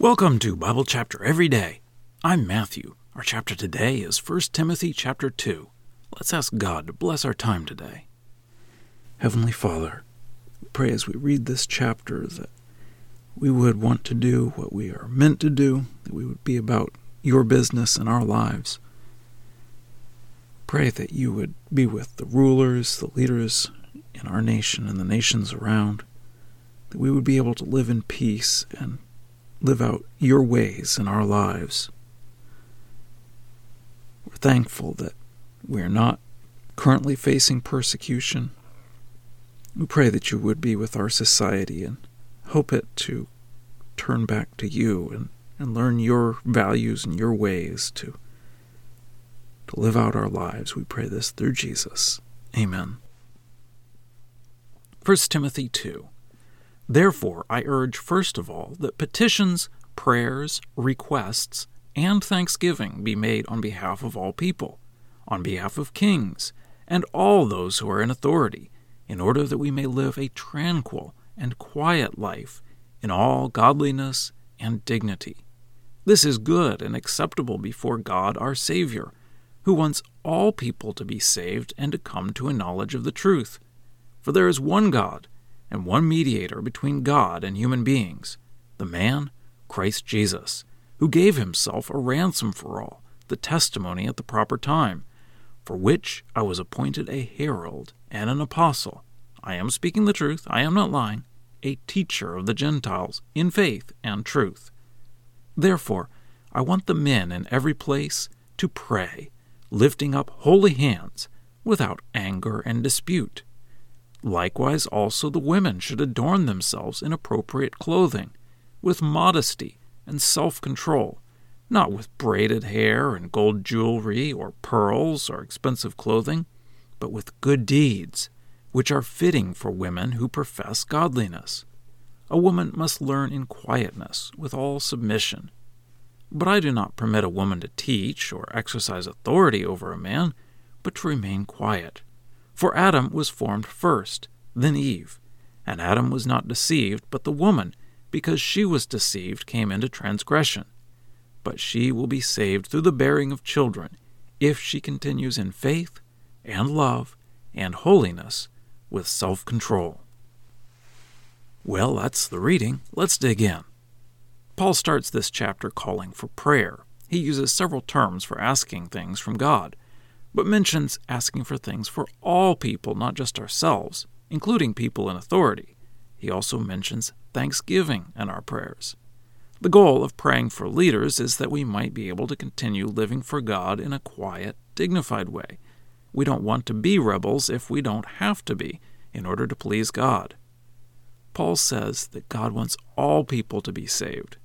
Welcome to Bible Chapter Every Day. I'm Matthew. Our chapter today is 1 Timothy chapter 2. Let's ask God to bless our time today. Heavenly Father, we pray as we read this chapter that we would want to do what we are meant to do, that we would be about your business in our lives. Pray that you would be with the rulers, the leaders in our nation and the nations around, that we would be able to live in peace and live out your ways in our lives. We're thankful that we are not currently facing persecution. We pray that you would be with our society and hope it to turn back to you and, and learn your values and your ways to, to live out our lives. We pray this through Jesus. Amen. 1 Timothy 2 Therefore, I urge first of all that petitions, prayers, requests, and thanksgiving be made on behalf of all people, on behalf of kings, and all those who are in authority, in order that we may live a tranquil and quiet life in all godliness and dignity. This is good and acceptable before God our Savior, who wants all people to be saved and to come to a knowledge of the truth. For there is one God and one mediator between God and human beings, the man, Christ Jesus, who gave himself a ransom for all, the testimony at the proper time, for which I was appointed a herald and an apostle. I am speaking the truth, I am not lying, a teacher of the Gentiles in faith and truth. Therefore, I want the men in every place to pray, lifting up holy hands, without anger and dispute. Likewise, also the women should adorn themselves in appropriate clothing, with modesty and self control, not with braided hair and gold jewelry or pearls or expensive clothing, but with good deeds, which are fitting for women who profess godliness. A woman must learn in quietness, with all submission. But I do not permit a woman to teach or exercise authority over a man, but to remain quiet. For Adam was formed first, then Eve. And Adam was not deceived, but the woman, because she was deceived, came into transgression. But she will be saved through the bearing of children, if she continues in faith, and love, and holiness, with self control. Well, that's the reading. Let's dig in. Paul starts this chapter calling for prayer. He uses several terms for asking things from God but mentions asking for things for all people, not just ourselves, including people in authority. He also mentions thanksgiving in our prayers. The goal of praying for leaders is that we might be able to continue living for God in a quiet, dignified way. We don't want to be rebels if we don't have to be in order to please God. Paul says that God wants all people to be saved.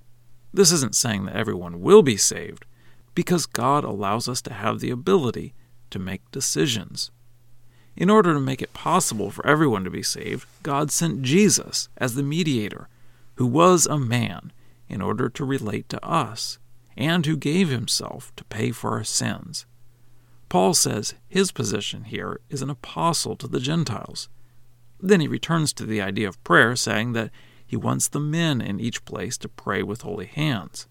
This isn't saying that everyone will be saved, because God allows us to have the ability to make decisions. In order to make it possible for everyone to be saved, God sent Jesus as the mediator, who was a man, in order to relate to us, and who gave himself to pay for our sins. Paul says his position here is an apostle to the Gentiles. Then he returns to the idea of prayer, saying that he wants the men in each place to pray with holy hands.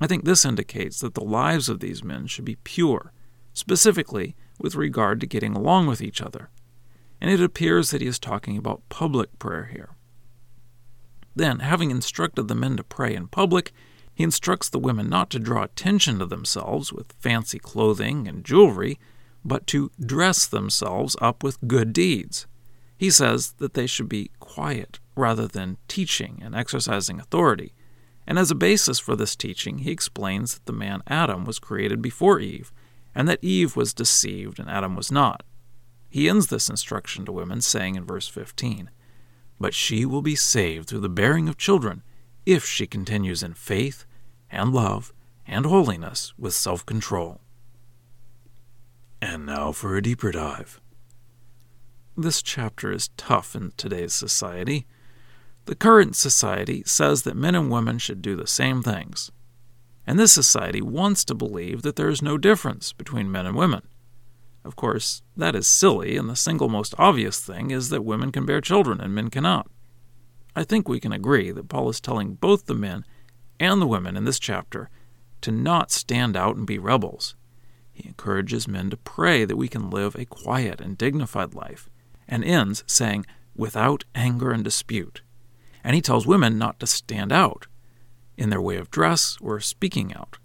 I think this indicates that the lives of these men should be pure specifically with regard to getting along with each other. And it appears that he is talking about public prayer here. Then, having instructed the men to pray in public, he instructs the women not to draw attention to themselves with fancy clothing and jewelry, but to dress themselves up with good deeds. He says that they should be quiet rather than teaching and exercising authority. And as a basis for this teaching, he explains that the man Adam was created before Eve, and that Eve was deceived and Adam was not. He ends this instruction to women, saying in verse 15, But she will be saved through the bearing of children, if she continues in faith and love and holiness with self control. And now for a deeper dive. This chapter is tough in today's society. The current society says that men and women should do the same things and this society wants to believe that there is no difference between men and women. Of course, that is silly, and the single most obvious thing is that women can bear children and men cannot. I think we can agree that Paul is telling both the men and the women in this chapter to not stand out and be rebels. He encourages men to pray that we can live a quiet and dignified life, and ends saying, without anger and dispute. And he tells women not to stand out in their way of dress or speaking out.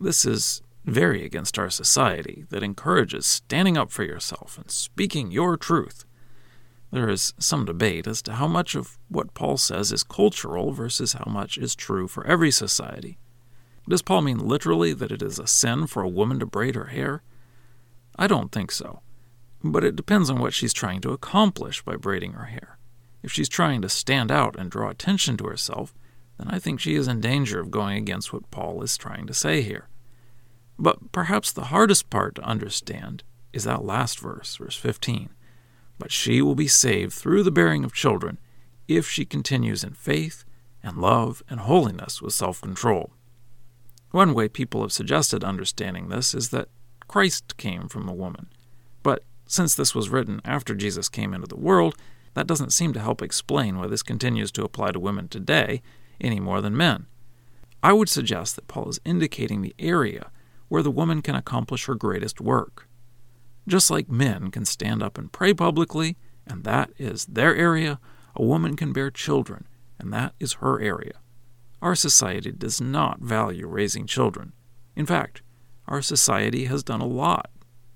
This is very against our society that encourages standing up for yourself and speaking your truth. There is some debate as to how much of what Paul says is cultural versus how much is true for every society. Does Paul mean literally that it is a sin for a woman to braid her hair? I don't think so. But it depends on what she's trying to accomplish by braiding her hair. If she's trying to stand out and draw attention to herself, then I think she is in danger of going against what Paul is trying to say here. But perhaps the hardest part to understand is that last verse, verse 15. But she will be saved through the bearing of children if she continues in faith and love and holiness with self control. One way people have suggested understanding this is that Christ came from a woman. But since this was written after Jesus came into the world, that doesn't seem to help explain why this continues to apply to women today any more than men. I would suggest that Paul is indicating the area where the woman can accomplish her greatest work. Just like men can stand up and pray publicly, and that is their area, a woman can bear children, and that is her area. Our society does not value raising children. In fact, our society has done a lot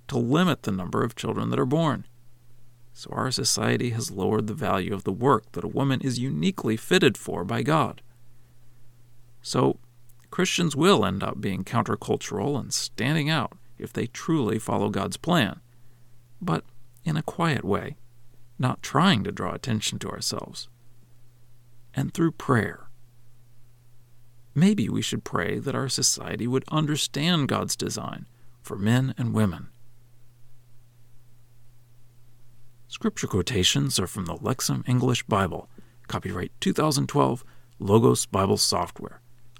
to limit the number of children that are born. So our society has lowered the value of the work that a woman is uniquely fitted for by God. So Christians will end up being countercultural and standing out if they truly follow God's plan, but in a quiet way, not trying to draw attention to ourselves. And through prayer. Maybe we should pray that our society would understand God's design for men and women. Scripture quotations are from the Lexham English Bible, copyright 2012, Logos Bible Software.